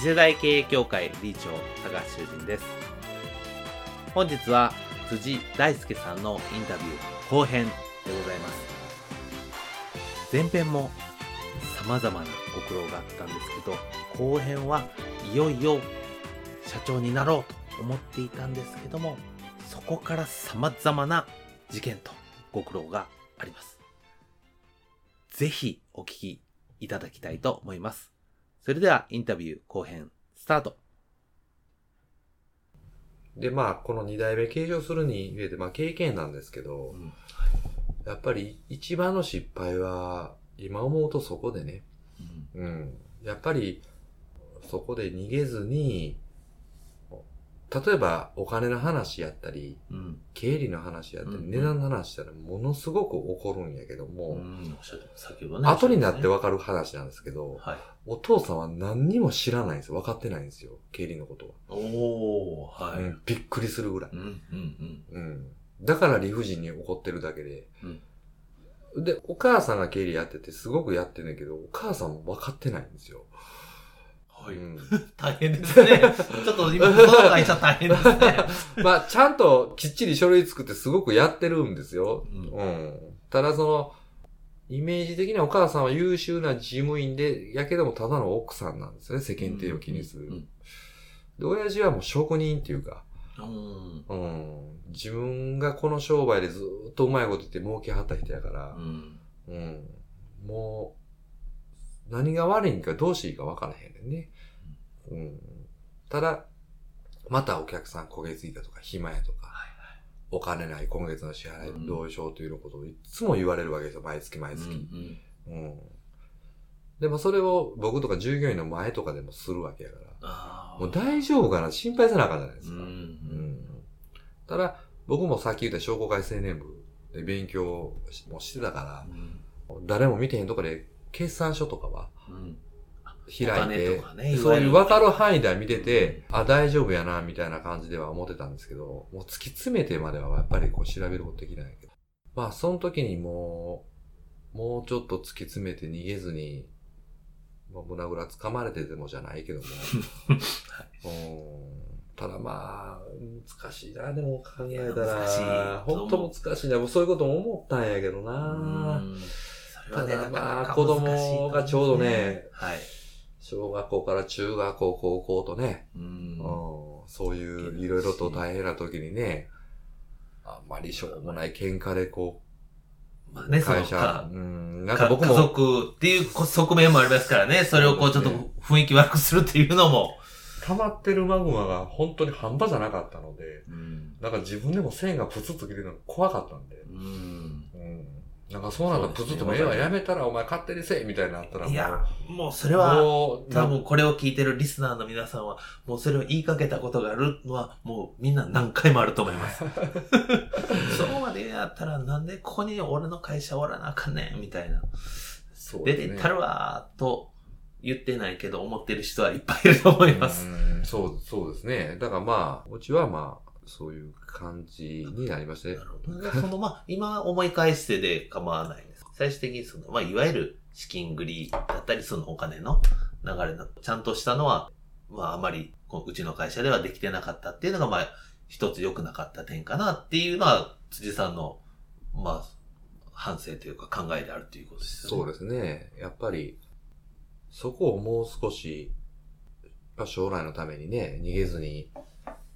次世代経営協会理事長高橋修人です。本日は辻大輔さんのインタビュー後編でございます。前編も様々なご苦労があったんですけど後編はいよいよ社長になろうと思っていたんですけどもそこから様々な事件とご苦労があります。ぜひお聞きいただきたいと思います。それではインタビュー後編スタート。で、まあ、この二代目継承するに上で、まあ、経験なんですけど、うんやっぱり一番の失敗は、今思うとそこでね、うん。やっぱり、そこで逃げずに、例えばお金の話やったり、うん。経理の話やったり、うん値段の話したらものすごく怒るんやけどうも、ん。おっしゃってました先ほどね。後になっては。わかる話なんですけど、はい。お父さんは何にも知らないんですよ。分かってないんですよ。経理のことは。おー、はい。うんびっくりするぐらい。うん、うん、うん。だから理不尽に怒ってるだけで。で、お母さんが経理やっててすごくやってんねんけど、お母さんも分かってないんですよ。はい。うん大変ですね。ちょっと今、その会社大変ですね。まあ、ちゃんときっちり書類作ってすごくやってるんですよ。うんうん。ただその、イメージ的にはお母さんは優秀な事務員で、やけどもただの奥さんなんですよね。世間体を気にする。で、親父はもう職人っていうか、うん。うん。自分がこの商売でずーっとうまいこと言って儲けはった人やからう、ん。うん。もう、何が悪いんかどうしていいか分からへんねんね。うん。ただ、またお客さん焦げついたとか、暇やとか、お金ない今月の支払うんいどうしようというようなことをいつも言われるわけですよ。毎月毎うん。月。うん。うん。でもそれを僕とか従業員の前とかでもするわけやから、もう大丈夫かな心配せなあかんじゃないですか。うん。うんただ、僕もさっき言った商工会青年部で勉強もしてたから、うん。誰も見てへんとこで、決算書とかはうん。開いてね、そういうわ分かる範囲では見てて、あ、大丈夫やな、みたいな感じでは思ってたんですけど、もう突き詰めてまではやっぱりこう調べることできないけど。まあ、その時にもう、もうちょっと突き詰めて逃げずに、まあ、胸ぐら掴まれてでもじゃないけども。うんただまあ、難しいな、でも考えたら。難しい本当難しいな。もうそういうことも思ったんやけどな。ただまあ子供がちょうどねはい。小学校から中学校、高校とね、うんうん、そういういろいろと大変な時にね、あんまりしょうもない喧嘩でこう、まあね、会社か、うん、なんか僕も、族っていう側面もありますからね。それをこうちょっと雰囲気悪くするっていうのも。溜まってるマグマが本当に半端じゃなかったので、うん。なんか自分でも線がプツッと切れるのが怖かったんで、うん。うん。なんかそうなんだ、プツッともええわ、やめたらお前勝手にせえみたいになったらもう、いや、もうそれは、多分これを聞いてるリスナーの皆さんは、もうそれを言いかけたことがあるのは、もうみんな何回もあると思います。そうまでやったら、なんでここに俺の会社おらなあかんねん、みたいな。そうね出てったるわーと言ってないけど、思ってる人はいっぱいいると思います。うんそう、そうですね。だからまあ、うちはまあ、そういう感じになりましてな。るほどね。その、まあ、今思い返してで構わないんです。最終的にその、まあ、いわゆる資金繰りだったり、そのお金の流れの、ちゃんとしたのは、まあ、あまり、こううちの会社ではできてなかったっていうのが、まあ、一つ良くなかった点かなっていうのは、辻さんの、まあ、反省というか考えであるということですよね。そうですね。やっぱり、そこをもう少し、やっぱ将来のためにね、逃げずに、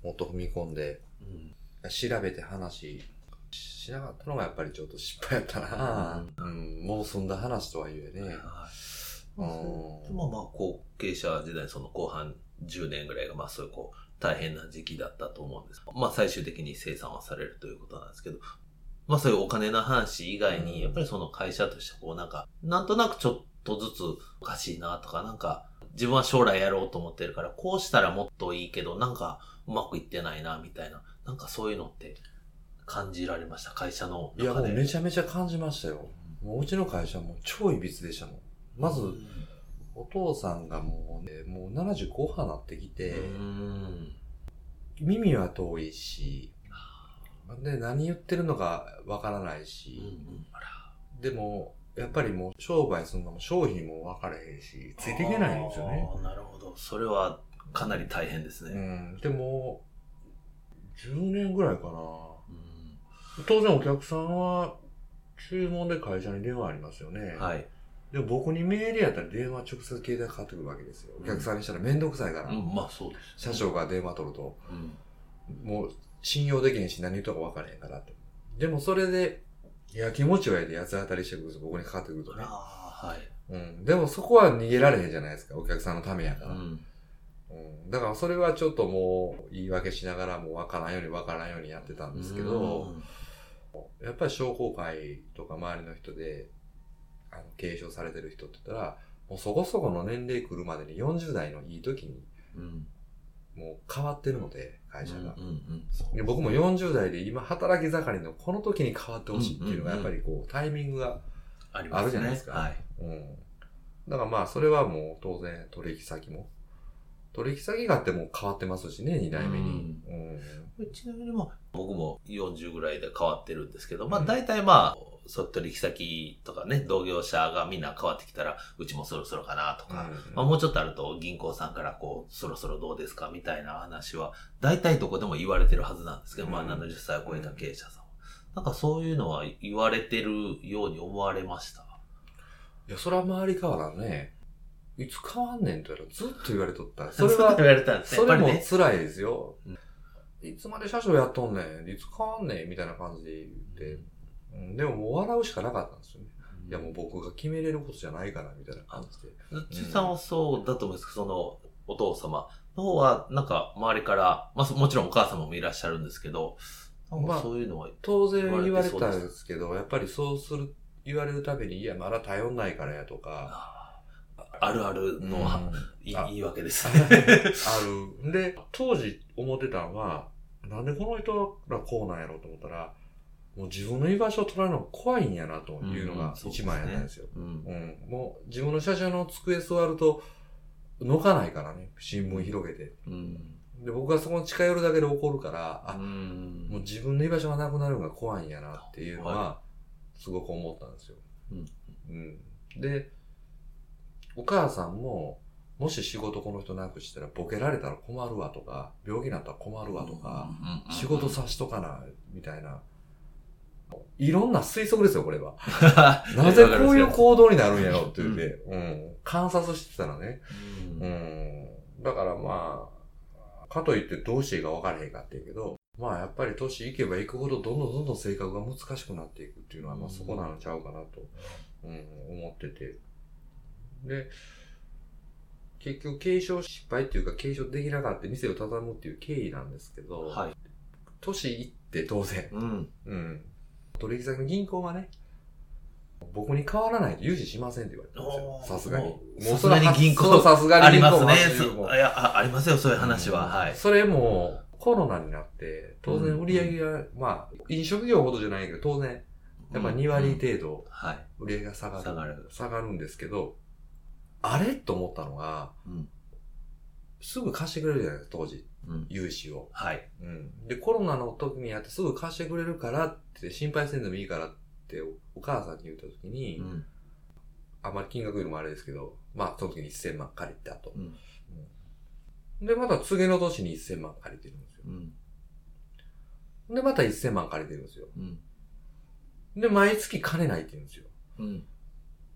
もっと踏み込んで、うん。調べて話しなかったのがやっぱりちょっと失敗やったな、うんもう済んだ話とはいえね。はい。うんでもまあ、後継者時代、その後半10年ぐらいが、まあそういうこう、大変な時期だったと思うんです。まあ最終的に生産はされるということなんですけど、まあそういうお金の話以外に、やっぱりその会社としてこうなんか、なんとなくちょっとずつおかしいなとか、なんか、自分は将来やろうと思ってるから、こうしたらもっといいけど、なんかうまくいってないな、みたいな。なんかそういうのって感じられました、会社のいや、も。うめちゃめちゃ感じましたよ。もううちの会社も超いびつでしたもん。まず、うんお父さんがもうね、もう70後半なってきて、うん耳は遠いし、で、何言ってるのかわからないうんし、でも、やっぱりもう商売するのも商品も分からへんし、ついていけないんですよね。なるほど。それはかなり大変ですうね。ん。でも、10年ぐらいかな。うん当然お客さんは、注文で会社に電話ありますよね。はい。でも僕にメールやったら電話直接携帯かかってくるわけですよ。お客さんにしたらめんどくさいから。うん、まあそうです。社長が電話取ると、うん。もう信用できへんし何言うとか分からへんからって。でもそれで、いや、気持ちはいいで八つ当たりしてくるんです僕にかかってくるとね。ああ、はい。うん。でもそこは逃げられへんじゃないですか。お客さんのためやから。うん。うん。だからそれはちょっともう言い訳しながらもう分からんように分からんようにやってたんですけど、やっぱり商工会とか周りの人で、あの、継承されてる人って言ったら、もうそこそこの年齢来るまでに40代のいい時にうん。もう変わってるので、会社が。で僕も40代で今働き盛りのこの時に変わってほしいっていうのがやっぱりこうタイミングが。あるじゃないですかはい。うん。だからまあそれはもう当然取引先も。取引先があってもう変わってますしね、2代目に。うん。ちなみにまあ、僕も40ぐらいで変わってるんですけど、まあうん大体まあ、そう取引先とかね、同業者がみんな変わってきたら、うちもそろそろかなとか、うんまあ、もうちょっとあると銀行さんからこう、そろそろどうですか？みたいな話は、大体どこでも言われてるはずなんですけど、まあうん70歳を超えた経営者さんは。なんかそういうのは言われてるように思われました？いや、それは周り変わらんね。いつ変わんねんとやらずっと言われとった。それはは言、われたんですね。それもやっぱりね。辛いですようん。いつまで社長やっとんねん。いつ変わんねんみたいな感じで言って。うん、でももう笑うしかなかったんですよね。いやもう僕が決めれることじゃないからみたいな感じで。辻さんはそうだと思うんですけど、その、お父様の方は、なんか、周りから、まあ、もちろんお母様もいらっしゃるんですけど、まあそういうのは、当然言われたんですけど、やっぱりそうする、言われるたびに、いや、まだ頼んないからやとか。ああるあるの、うんいあ言い訳です あね。る。で、当時思ってたのは、なんでこの人らこうなんやろうと思ったら、もう自分の居場所を取られるのが怖いんやなというのが一番やったんですよ。もう自分の社長の机座ると、のかないからね、新聞広げて。うん。で、僕がそこに近寄るだけで怒るから、あ、うんもう自分の居場所がなくなるのが怖いんやなっていうのはは、すごく思ったんですよ。うんうん。で、お母さんも、もし仕事この人なくしたらボケられたら困るわとか、病気になったら困るわとか、うん仕事さしとかな、みたいな。いろんな推測ですよ、これは。なぜこういう行動になるんやろって言って、うん。観察してたらね。うんうん。だからまあ、かといってどうしていいか分からへんかっていうけど、まあやっぱり年いけばいくほどどんどんどんどん性格が難しくなっていくっていうのは、まあそこなのちゃうかなと、うん、思ってて。で、結局継承失敗っていうか継承できなかった店を畳むっていう経緯なんですけど、はい。年いって当然、うん。うん。取引先の銀行がね、僕に変わらないと融資しませんって言われたんですよさすがに。もうさすがに銀行さすがにあり銀行ますね。80もそいやあ、ありますよ、そういう話は。うんはい。それも、コロナになって、当然売り上げが、まあ、飲食業ほどじゃないけど、当然、やっぱ2割程度、はい。売り上げが下がる。下がる。下がるんですけど、あれ？と思ったのが、うん。すぐ貸してくれるじゃないですか、当時、うん。融資を。はい。うん。で、コロナの時にやってすぐ貸してくれるからって、心配せんでもいいからって、お母さんに言った時に、うん。あまり金額よりもあれですけど、まあ、その時に1000万借りたと。うん。で、また次の年に1000万借りてるんですよ。うん。で、また1000万借りてるんですよ。うん。で、毎月金ないって言うんですよ。うん。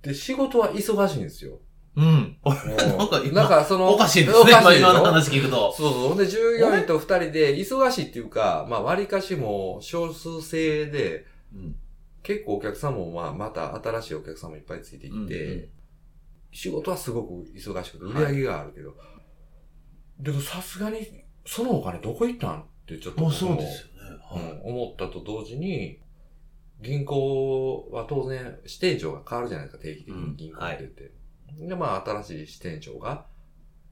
で、仕事は忙しいんですよ。うん。なんか今なんかその、おかしいですね。今の話聞くと。そうそう。ほんで、従業員と二人で、忙しいっていうか、まあ、割かしも少数制で、うん結構お客さんも、まあ、また新しいお客さんもいっぱいついてきて、うんうん仕事はすごく忙しくて、売はいり上げがあるけど、でもさすがに、そのお金どこ行ったんってちょっともうそうですよね。うん、思ったと同時に、銀行は当然支店長が変わるじゃないですか、定期的に銀行に出て。で、まあ、新しい支店長が、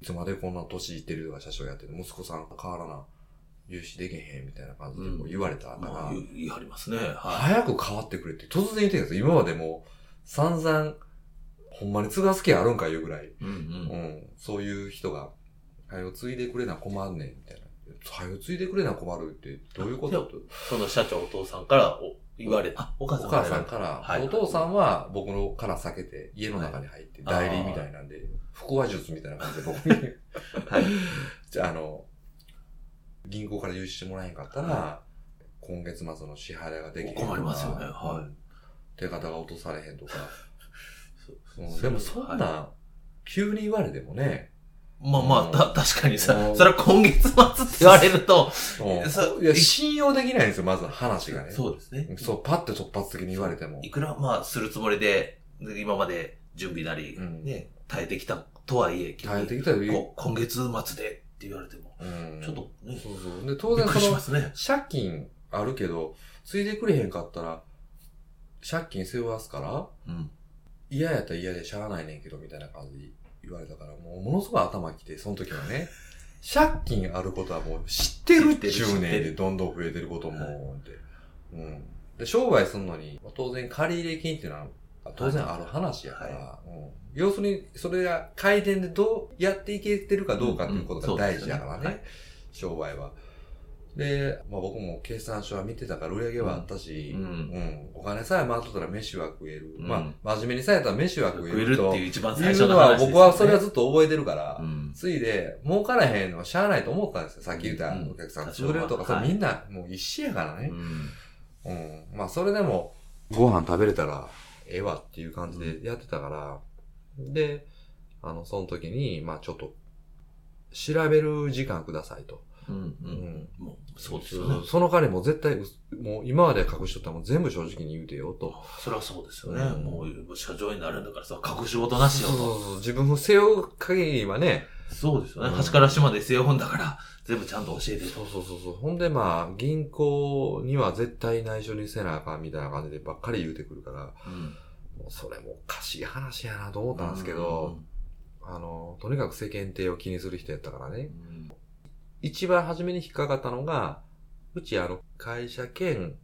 いつまでこんな年いってるとか社長やってる息子さん変わらな、融資できへんみたいな感じでこう言われたから、まあ、言言い張りますね。は早く変わってくれって突然言ってるんですよ。今までもう散々、ほんまに継がす気あるんかいうぐらい、い。うんう。うんん、そういう人が、早く継いでくれな困んねん、みたいな。早く継いでくれな困るってどういうこととその社長お父さんからお言われた。あ、お母さおん母さんから、はい。お父さんは僕のから避けて家の中に入ってはい代理みたいなんで、腹話術みたいな感じで僕に、はい。じゃああの、銀行から融資してもらえへんかったら、は今月末の支払いができへんとか。困りますよね。はい。うん。手形が落とされへんとか。そううんでもそんな、は急に言われてもね、いまあまあ、うんた、確かにさう、んそれは今月末って言われると、いや、信用できないんですよ、まず話がね。そうですね。そう、パッて突発的に言われても。いくら、まあ、するつもりで、で今まで準備なり、うんね、耐えてきたとはいえ、耐えてきたよ、こ今月末でって言われても、うんちょっとね、そうそう。で、当然その。借金あるけど、ついでくれへんかったら、借金背負わすから、うん。嫌やったら嫌でしゃあないねんけど、みたいな感じで言われたから、もうものすごい頭きて、その時はね、借金あることはもう知ってるって10知ってる。知ってる年でどんどん増えてることも。うん。で、商売するのに、当然借入金っていうのは、当然ある話やから、はうん、要するに、それが回転でどうやっていけてるかどうかっていうことが大事だからね、うんうんそうで商売は。で、まあ僕も計算書は見てたから売り上げはあったし、うんうんお金さえ回っとったら飯は食える。うんまあ、真面目にさえやったら飯は食え食えるってると。いう一番い最初うの話ですよね僕はそれはずっと覚えてるから、うん。ついで、儲からへんのはしゃあないと思ったんですよ。さっき言ったうんお客さん。潰れるとか、はいみんなもう一緒やからね。うん。うん。まあ、それでも、ご飯食べれたら、ええわっていう感じでやってたから、で、あの、その時に、まあちょっと、調べる時間くださいと。うん。ううんん。もう、そうですよね。その彼も絶対もう今まで隠しとったらもう全部正直に言うてよと。それはそうですよね。うんもう、社長になるんだからさ、隠し事なしよそうと。そうそう自分を背負う限りはね、そうですよね。うん端から端まで背負うんだから、全部ちゃんと教えてそうそうそうそう。ほんでまあ、銀行には絶対内緒にせなあかんみたいな感じでばっかり言うてくるから、うん。もうそれもおかしい話やなと思ったんですけど、あの、とにかく世間体を気にする人やったからね。うん。一番初めに引っかかったのが、うちあの、会社兼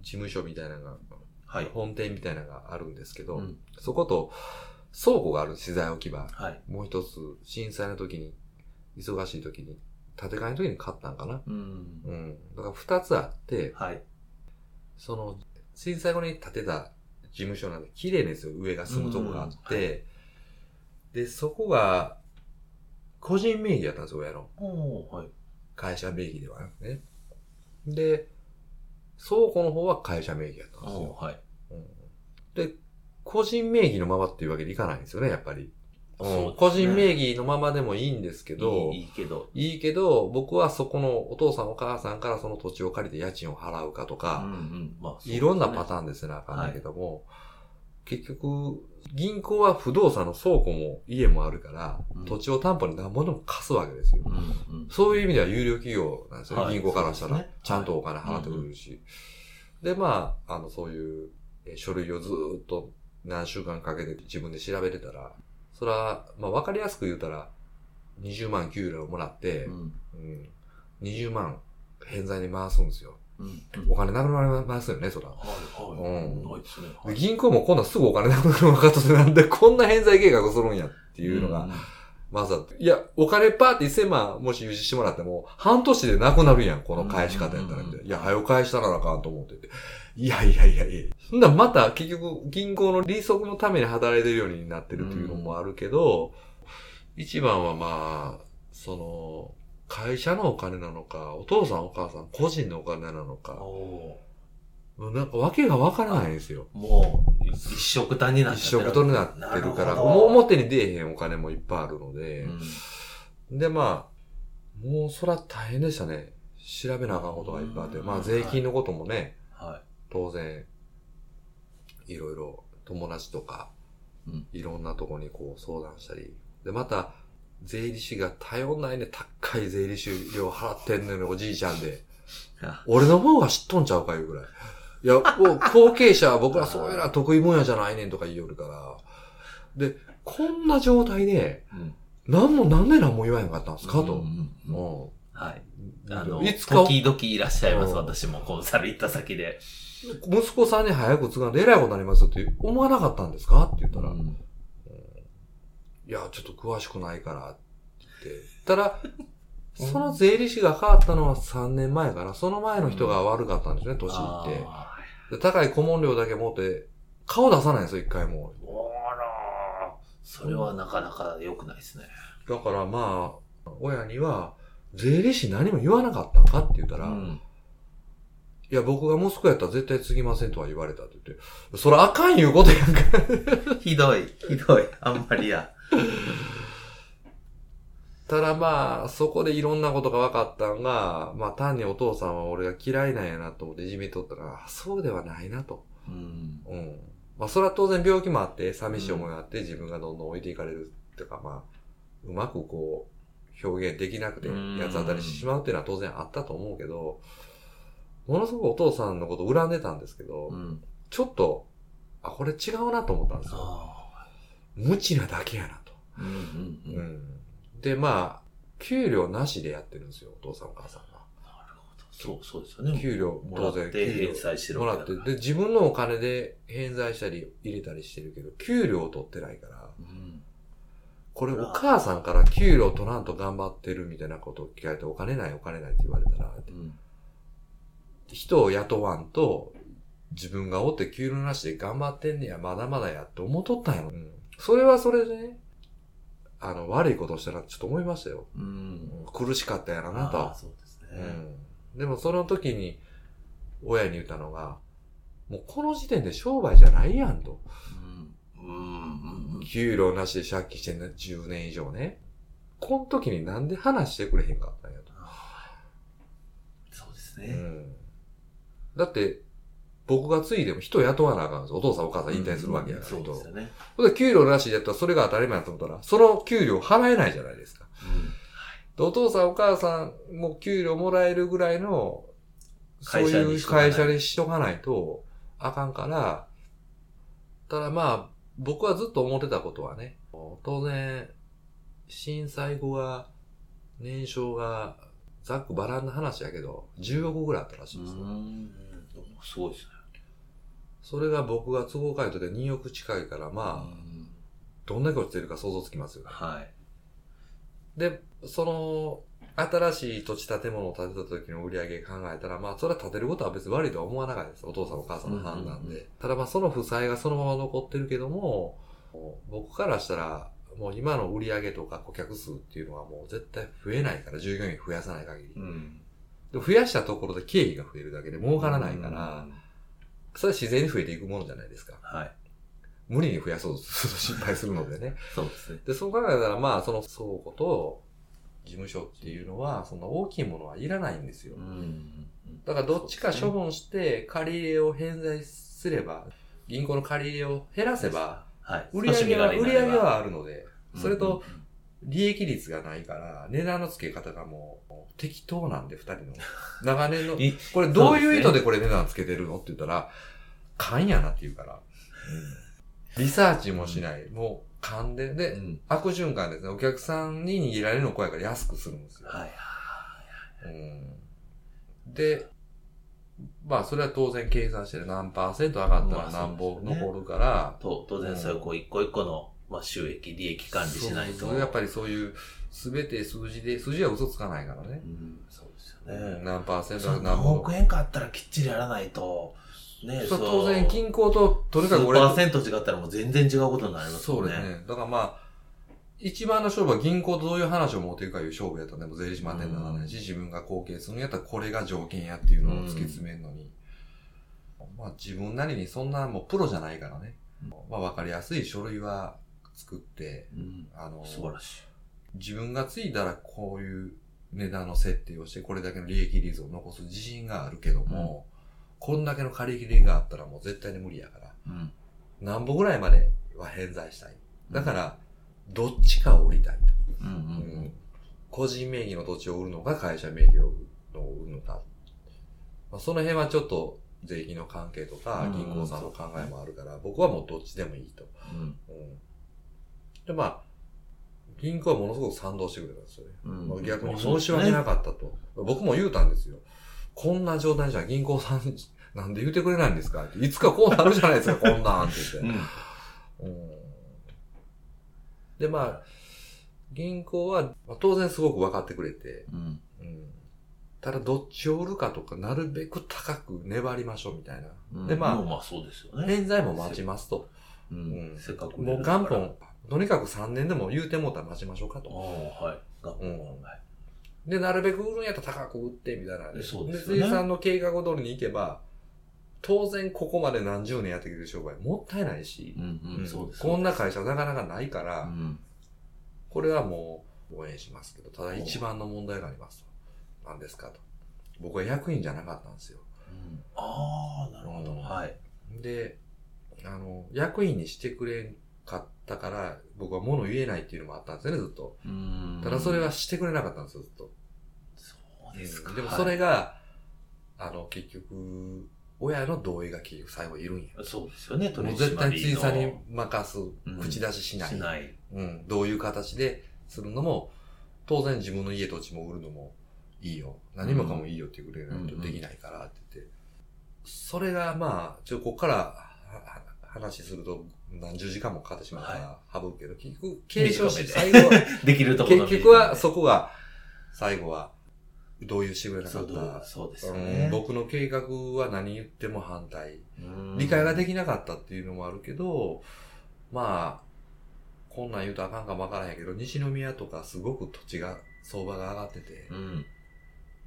事務所みたいなのが、はい。本店みたいなのがあるんですけど、うんそこと倉庫がある資材置き場。はい。もう一つ、震災の時に、忙しい時に、建て替えの時に買ったんかな。うん。うん。だから二つあって、はい。その、震災後に建てた事務所なんで、綺麗ですよ、上が住むとこがあって、で、そこが、個人名義やったんですよ、親の。はい。会社名義ではなくね。で、倉庫の方は会社名義やったんですよ。はい。うんで、個人名義のままっていうわけにいかないんですよね、やっぱり。ね個人名義のままでもいいんですけど、いいいいけど。いいけど、僕はそこのお父さんお母さんからその土地を借りて家賃を払うかとうんか、うん。まあ、ねいろんなパターンですね、あかんだけども、結局、銀行は不動産の倉庫も家もあるから、うん土地を担保に何ぼでも貸すわけですよ。うんうん。そういう意味では有料企業なんですよね、はい銀行からしたら、ちゃんとお金払ってくれるし。で、まあ、あの、そういうえ書類をずーっと何週間かけて自分で調べてたら、それは、まあ、わかりやすく言うたら、20万給料をもらって、うん。うん、20万返済に回すんですよ。うん。お金なくなりますよね、そら。はいはい。うんないですね。で銀行も今度はすぐお金なくなるの分かっとってなんでこんな返済計画するんやっていうのが、んまずは、いや、お金パーって1000万もし融資してもらっても、半年でなくなるやん、この返し方やったらみたいな。いや、早く返したらなあかんと思ってて。いやいやいやいや。そんなまた結局銀行の利息のために働いてるようになってるというのもあるけど、一番はまあ、その、会社のお金なのか、お父さんお母さん個人のお金なのか、おもうなんか訳がわからないんですよ。ーもう、一色単になってる。色とになってるから、もう表に出えへんお金もいっぱいあるので、うん。で、まあ、もうそら大変でしたね。調べなあかんことがいっぱいあって、うん。まあ税金のこともね、は当然、いろいろ友達とか、うん。いろんなとこにこう相談したり。で、また、税理士が頼んないね、高い税理士料払ってんのにおじいちゃんで。俺の方が知っとんちゃうかいうぐらい。いや、もう後継者は僕らそういうのは得意分野じゃないねんとか言いよるから。で、こんな状態で、うん何も何で何も言わへんかったんですか？と。うんうんうんうはい。んあの、いつか、時々いらっしゃいます、うん私もコンサル行った先で。息子さんに早く継がんで偉いことになりますって思わなかったんですか？って言ったら、うんいや、ちょっと詳しくないからって言って。ただ、その税理士が変わったのは3年前かな。その前の人が悪かったんですね、年いって。あで高い顧問料だけ持って、顔出さないんですよ、一回も。ーあらそれはなかなか良くないですね。だからまあ、親には、税理士何も言わなかったんかって言ったら、うんいや、僕が息子やったら絶対継ぎませんとは言われたって言って、それあかん言うことやんか。ひどい、ひどい。あんまりや。ただまあ、そこでいろんなことが分かったんが、まあ単にお父さんは俺が嫌いなんやなと思っていじめとったら、あそうではないなと。うん。うん。まあそれは当然病気もあって、寂しい思いがあって、自分がどんどん置いていかれるっていうか、まあ、うまくこう、表現できなくて、うん八つ当たりしてしまうっていうのは当然あったと思うけど、ものすごくお父さんのことを恨んでたんですけど、うん。ちょっと、あ、これ違うなと思ったんですよ。あ無知なだけやなと。あ。うんうんうん。で、まあ、給料なしでやってるんですよ、お父さんお母さんが。ほど。そう、そうですよね。給料、もらって当然、給返済して料るわけだから。もらって、で、自分のお金で返済したり入れたりしてるけど、給料を取ってないから、うん。これお母さんから給料取らんと頑張ってるみたいなことを聞かれて、お金ないお金ないって言われたら、うん。人を雇わんと、自分がおって給料なしで頑張ってんねや、まだまだやって思っとったんよ。うん。それはそれでね、あの、悪いことをしたなってちょっと思いましたよ。うん。苦しかったやろなと。ああそうですね。うん。でもその時に、親に言ったのが、もうこの時点で商売じゃないやんと。うん。給料なしで借金してんね10年以上ね。この時になんで話してくれへんかったんやと。そうですね。うん。だって、僕がついでも人雇わなあかんんですよ。お父さんお母さん引退するわけやから。そうですよね。ほんで給料なしでやったらそれが当たり前だと思ったら、その給料払えないじゃないですか。でお父さんお母さんも給料もらえるぐらいの、そういう会社にしとかないとあかんから、ただまあ、僕はずっと思ってたことはね、当然、震災後は、年商が、ざっくばらんな話やけど、10億ぐらいあったらしいんですよ。うん。すごいですね。それが僕が都合回答で2億近いから、まあ、うんどんだけ落ちてるか想像つきますよね。はい。で、その、新しい土地建物を建てた時の売り上げ考えたら、まあ、それは建てることは別に悪いとは思わなかったです。お父さんお母さんの判断で。ただまあ、その負債がそのまま残ってるけども、僕からしたら、もう今の売り上げとか顧客数っていうのはもう絶対増えないから、従業員増やさない限り。うん。で増やしたところで経費が増えるだけで儲からないから、うんそれは自然に増えていくものじゃないですか。はい。無理に増やそうとすると失敗するのでね。そうですね。で、そう考えたら、まあ、その倉庫と事務所っていうのは、そんな大きいものはいらないんですよ。うん。だから、どっちか処分して、借り入れを返済すれば、銀行の借り入れを減らせば、はい。売り上げは、売り上げはあるので、うん、それと、利益率がないから、値段の付け方がもう適当なんで、二人の。長年のい、これどういう意図でこれ値段つけてるのって言ったら、勘やなって言うから。リサーチもしない。もう勘で。で、うん。悪循環ですね。お客さんに握られるの怖いから安くするんですよ。はい。うん、で、まあそれは当然計算して何パーセント上がったらまあ何本残るから、と、当然そういうこう一個一個の、まあ、収益、利益管理しないと。そうそうやっぱりそういう、すべて数字で、数字は嘘つかないからねう。ん、そうですうよね。ん何パーセント何億円かあったらきっちりやらないと、ねそう当然銀行と、とにかく俺数パーセント違ったらもう全然違うことになりますもね。そうんですね。だからまあ、一番の勝負は銀行とどういう話を持っていくかいう勝負やったらでも税理士待てにならないし、自分が後継するんやったらこれが条件やっていうのを突き詰めるのに、まあ自分なりにそんなもうプロじゃないからね。まあわかりやすい書類は作って、うん。あの、素晴らしい。自分がついたらこういう値段の設定をして、これだけの利益率を残す自信があるけども、こんだけの借り切りがあったらもう絶対に無理やから、うん。何歩ぐらいまでは返済したい。だから、どっちかを売りたいと。うんううんん個人名義の土地を売るのか、会社名義を売るのか。まあ、その辺はちょっと税金の関係とかうん、銀行さんの考えもあるから、僕はもうどっちでもいいと。うん。うん、で、まあ、銀行はものすごく賛同してくれたんですよね。うんまあ逆に申し訳なかったと。僕も言うたんですよ。こんな状態じゃ銀行さん、なんで言ってくれないんですか？っていつかこうなるじゃないですか、こんなんって言って。うんで、まあ、銀行は、まあ当然すごく分かってくれて、うん。うんただどっちを売るかとか、なるべく高く粘りましょうみたいな。うん。でまあまあそうですよね。返済も待ちますと。ううんん。せっかく。もう元本、とにかく3年でも言うてもうたら待ちましょうかと。はい。うんはい。で、なるべく売るんやったら高く売って、みたいな。えそうですよねで、さんの計画通りに行けば、当然ここまで何十年やってきてる商売もったいないし。こんな会社なかなかないかうら、ん。これはもう応援しますけど、ただ一番の問題がありますと。何ですかと。僕は役員じゃなかったんですよ。うんああ、なるほど。うんはい。で、あの、役員にしてくれんかったから、僕は物言えないっていうのもあったんですよね、ずっと。うんただそれはしてくれなかったんですよ、ずっと。そうですか。でもそれが、あの、結局、親の同意が結局最後いるんや。はい、そうですよね、取もう絶対締りのついさんに任す、ん口出ししない。しない。うん。どういう形でするのも、当然自分の家土地も売るのもいいよ。何もかもいいよって言ってくれないとできないからって言って。それがまあ、ちょ、ここから話すると何十時間もかかってしまうから、省くけど、結局、継承し、短め最後は、できるところ結局はそこが、最後は、同意してくれなかそうった。そうですようんね。僕の計画は何言っても反対。うん理解ができなかったっていうのもあるけど、まあ、こんなん言うとあかんかもわからへんけど、西宮とかすごく土地が、相場が上がっててう、ん。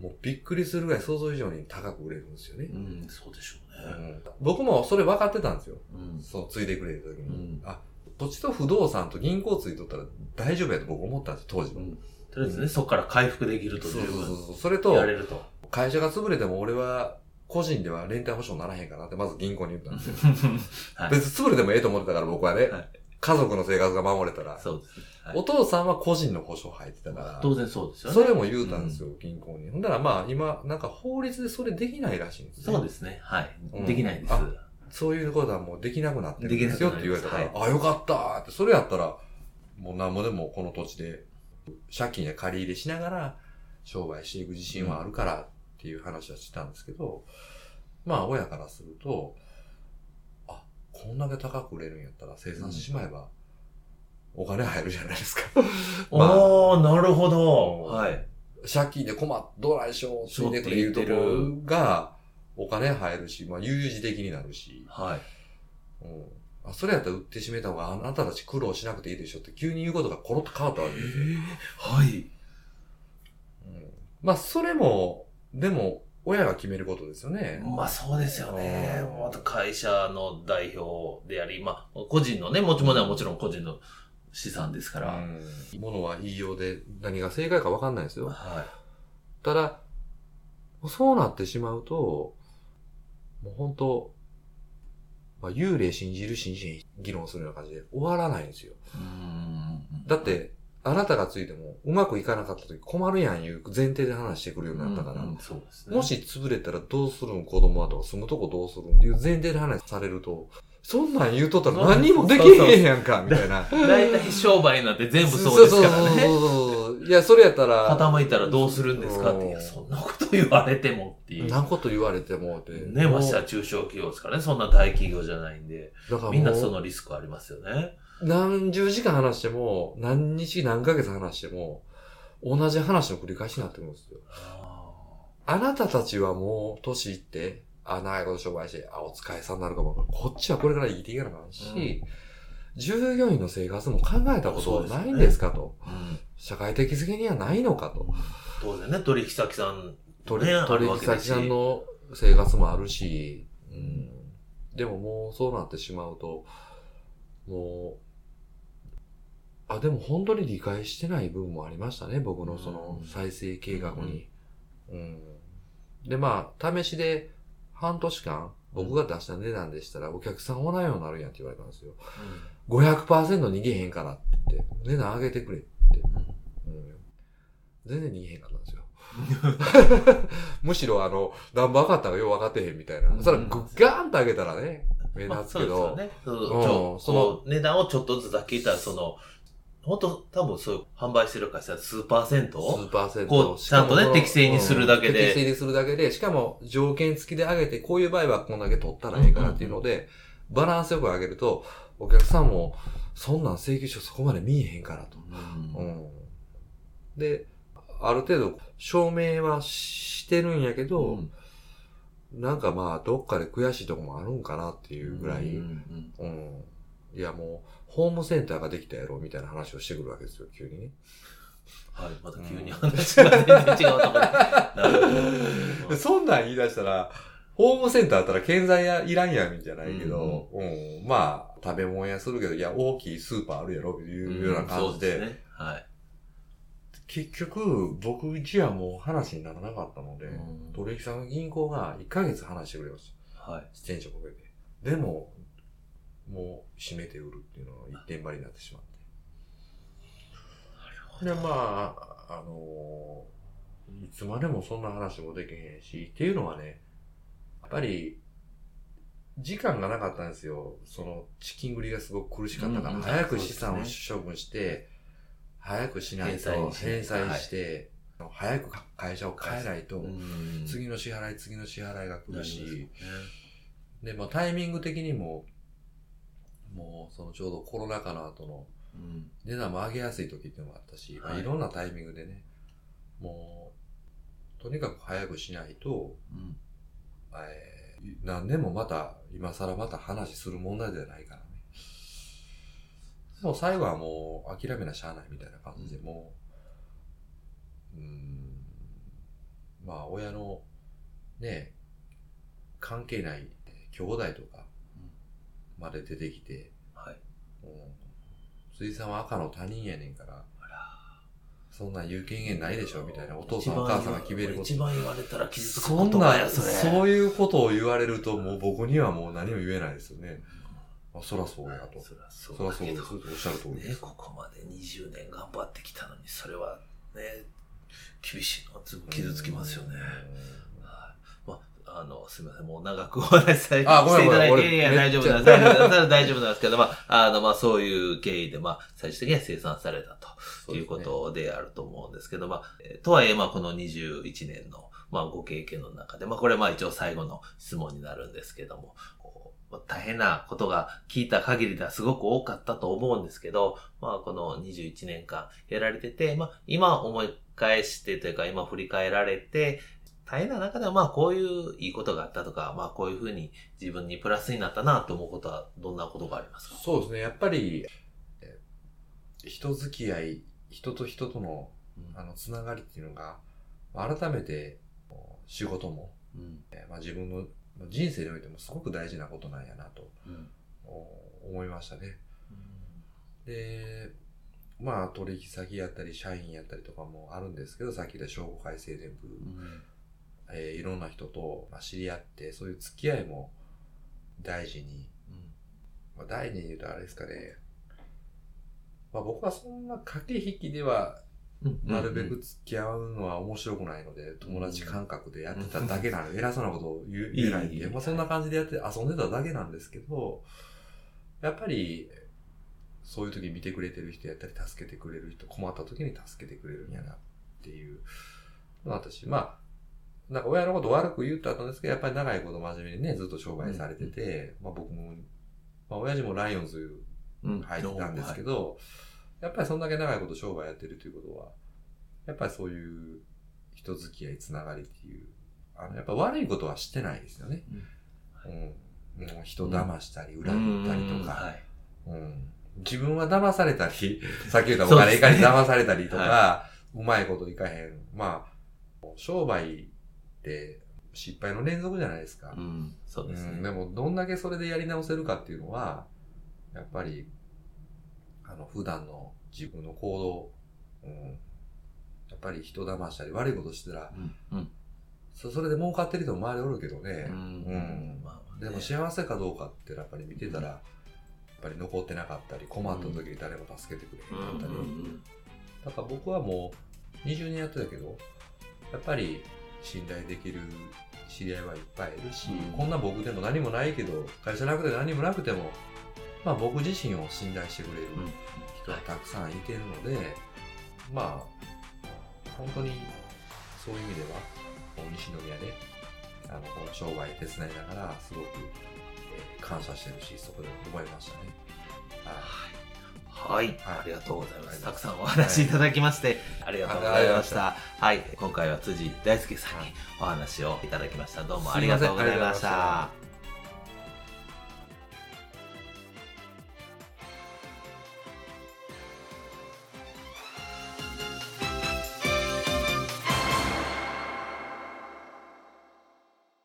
もうびっくりするぐらい想像以上に高く売れるんですよねう。ん、そうでしょううね。ん僕もそれ分かってたんですよ。うん。そう、ついでくれる時に。うんあ、土地と不動産と銀行ついとったら大丈夫やと僕思ったんですよ、当時は。うんとりあえずね、そこから回復できるとそうそうそうそう。それと、やれると。会社が潰れても俺は個人では連帯保証ならへんかなってまず銀行に言ったんですよ。はい別に潰れてもええと思ってたから僕はね、はい家族の生活が守れたら。そうですね。はいお父さんは個人の保証入ってたから。当然そうですよね。それも言うたんですよ、銀行に。ほんだらまあ今、なんか法律でそれできないらしいんですね。そうですね。はいうん。できないです。あそういうことはもうできなくなってるんですよって言われたから、できなくあ、よかったーって、それやったら、もう何もでもこの土地で、借金や借り入れしながら、商売していく自信はあるからっていう話はしたんですけど、まあ親からすると、あ、こんだけ高く売れるんやったら生産してしまえば、お金入るじゃないですか。まあおー、なるほど。うんはい。借金で困っ、どないしょう、ついでくれいうところが、お金入るし、まあ、悠々自適になるし、はい。うん。あ、それやったら売ってしめた方があなたたち苦労しなくていいでしょって急に言うことがコロッと変わったわけですよ。はい。うん。まあ、それも、でも、親が決めることですよね。まあそうですよねう。んまた会社の代表であり、まあ個人のね、持ち物はもちろん個人の資産ですから。うん。ものは言いようで何が正解か分かんないですよ。はただ、そうなってしまうと、もう本当、まあ、幽霊信じる信じへん議論するような感じで終わらないんですよ。だっ、て、あなたがついてもうまくいかなかった時困るやんいう前提で話してくるようになったから、うんうんね。もし潰れたらどうするん子供はとか住むとこどうするんっていう前提で話されると、そんなん言うとったら何にもできへんやんか、みたいな。大体商売なんて全部そうですからね。そうそうそうそういや、それやったら、傾いたらどうするんですかって。いや、うんそんなこと言われてもっていう。なこと言われてもって。ね、ましてや中小企業ですからね。そんな大企業じゃないんで。だからみんなそのリスクありますよね。何十時間話しても、何日何ヶ月話しても、同じ話の繰り返しになってくるんですよ。あなたたちはもう年いって、あ、長いこと商売して、あ、お疲れさんになるかも。こっちはこれから生きていかなあかんし、従業員の生活も考えたことはないんですかと。うん社会的責任はないのかと。当然ね、取引先さん、取ねあ取引先さんの生活もあるし、うん、でももうそうなってしまうと、もう、あ、でも本当に理解してない部分もありましたね、僕のそのうん再生計画に。うん。で、まあ、試しで半年間、僕が出した値段でしたら、お客さんおらんようになるやんって言われたんですよ。500%逃げへんからって言って、値段上げてくれって。うん。全然逃げへんかったんですよ。むしろあの、何番上がったかよう分かってへんみたいな。うんそれガーンと上げたらね、目まあ立つけど、そうですよね。その値段をちょっとずつだけ言ったら、その、本当多分そういう販売してる会社は数パーセント？数パーセント。こうちゃんとね適正にするだけでうん適正にするだけで、しかも条件付きで上げて、こういう場合はこんだけ取ったらええからっていうので、バランスよく上げると、お客さんも、そんなん請求書そこまで見えへんからと。うんうん。で、ある程度、証明はしてるんやけど、うんなんかまあ、どっかで悔しいとこもあるんかなっていうぐらい、うんうん。うんいやもう、ホームセンターができたやろ、みたいな話をしてくるわけですよ、急にね。はい、また急に話が全然違うところに。なるほど。そんなん言い出したら、ホームセンターあったら建材屋いらんやんじゃないけど、うん、まあ、食べ物屋するけど、いや、大きいスーパーあるやろ、いうような感じで、そうすね。はい。結局、僕一はもう話にならなかったので、うん取引先の銀行が1ヶ月話してくれました。はい。支店長かけて。でも、もう閉めて売るっていうのは一点張りになってしまって。で、まあ、あのいつまでもそんな話もできへんし、っていうのはね、やっぱり、時間がなかったんですよ。その、チキン繰りがすごく苦しかったから、うんうん。早く資産を処分して、早くしないと、返済して、早く会社を変えないと、うん。次の支払い、次の支払いが来るし、で、まあタイミング的にも、もうそのちょうどコロナ禍の後のうん。値段も上げやすい時っていうのもあったし、まあはい。いろんなタイミングでね、もう、とにかく早くしないと、うん。えー何年もまた、今更また話する問題じゃないからね。もう最後はもう諦めなしゃあないみたいな感じで、もう、うーん、まあ親のね、関係ない兄弟とかまで出てきて、はい。うん、辻さんは赤の他人やねんから、そんなん言う権限ないでしょみたいな、お父さんお母さんが決めること。一番言われたら傷つくそんな、言葉や、それ。そういうことを言われると、もう僕にはもう何も言えないですよね。あそらそうやと。そりゃそそらそうです。おっしゃる通りでね、す。ここまで20年頑張ってきたのに、それはね、厳しいの傷つきますよね。あ、あの、すみません、もう長くお話しされていただいて、いや、俺大丈夫なんです。大丈夫なんです大丈夫なんですけど、まあ、あの、まあ、そういう経緯で、まあ、最終的には生産されたと。ということであると思うんですけど、まあ、えーとはいえ、まあ、この21年の、まあ、ご経験の中で、まあ、これ、まあ、一応最後の質問になるんですけども、大変なことが聞いた限りではすごく多かったと思うんですけど、まあ、この21年間やられてて、まあ、今思い返してというか、今振り返られて、大変な中では、まあ、こういういいことがあったとか、まあ、こういうふうに自分にプラスになったなと思うことは、どんなことがありますか？そうですね。やっぱり、え人付き合い、人と人との、うん。あの、つながりっていうのが、改めて、仕事も、うん。えまあ、自分の人生においてもすごく大事なことなんやなと思いましたね。で、まあ、取引先やったり、社員やったりとかもあるんですけど、さっき言った商工会青年部、うんえーいろんな人とまあ知り合って、そういう付き合いも大事に、まあ、大事に言うとあれですかね、まあ、僕はそんな駆け引きでは、うんなるべく付き合うのは面白くないので、友達感覚でやってただけなので、偉そうなことを言えないんで、まあそんな感じでやって遊んでただけなんですけど、やっぱり、そういう時見てくれてる人やったり、助けてくれる人、困った時に助けてくれるんやなっていう私、まあ、なんか親のこと悪く言った後ですけど、やっぱり長いこと真面目にね、ずっと商売されてて、まあ僕も、まあ親父もライオンズうん。入ってたんですけど、やっぱりそんだけ長いこと商売やってるということは、やっぱりそういう人付き合い、つながりっていう、あの、やっぱ悪いことはしてないですよね。うん。もう人騙したり、裏切ったりとか、はい。うん。自分は騙されたり、さっき言ったお金いかに騙されたりとか、はうまいこといかへん。まあ、商売って失敗の連続じゃないですか。うん、そうですね。うんでも、どんだけそれでやり直せるかっていうのは、やっぱり、あの、普段の自分の行動、うん、やっぱり人騙したり悪いことしてたら、うん。うん。そそれで儲かってる人も周りおるけどね、うんうんでも幸せかどうかってやっぱり見てたら、やっぱり残ってなかったり、困った時に誰も助けてくれへんかったり、だから僕はもう20年やってたけど、やっぱり信頼できる知り合いはいっぱいいるし、うん。こんな僕でも何もないけど、会社なくて何もなくても、まあ僕自身を信頼してくれるうん。人がたくさんいてるので、まあ、本当にそういう意味では、西宮で、あの、この商売手伝いながら、すごく、えー感謝してるし、そこで思いましたね。はいはい、はいありがとうございます。はいたくさんお話いただきまして、ありがとうございました。はい、今回は辻大輔さんにお話をいただきました。どうもありがとうございましたし。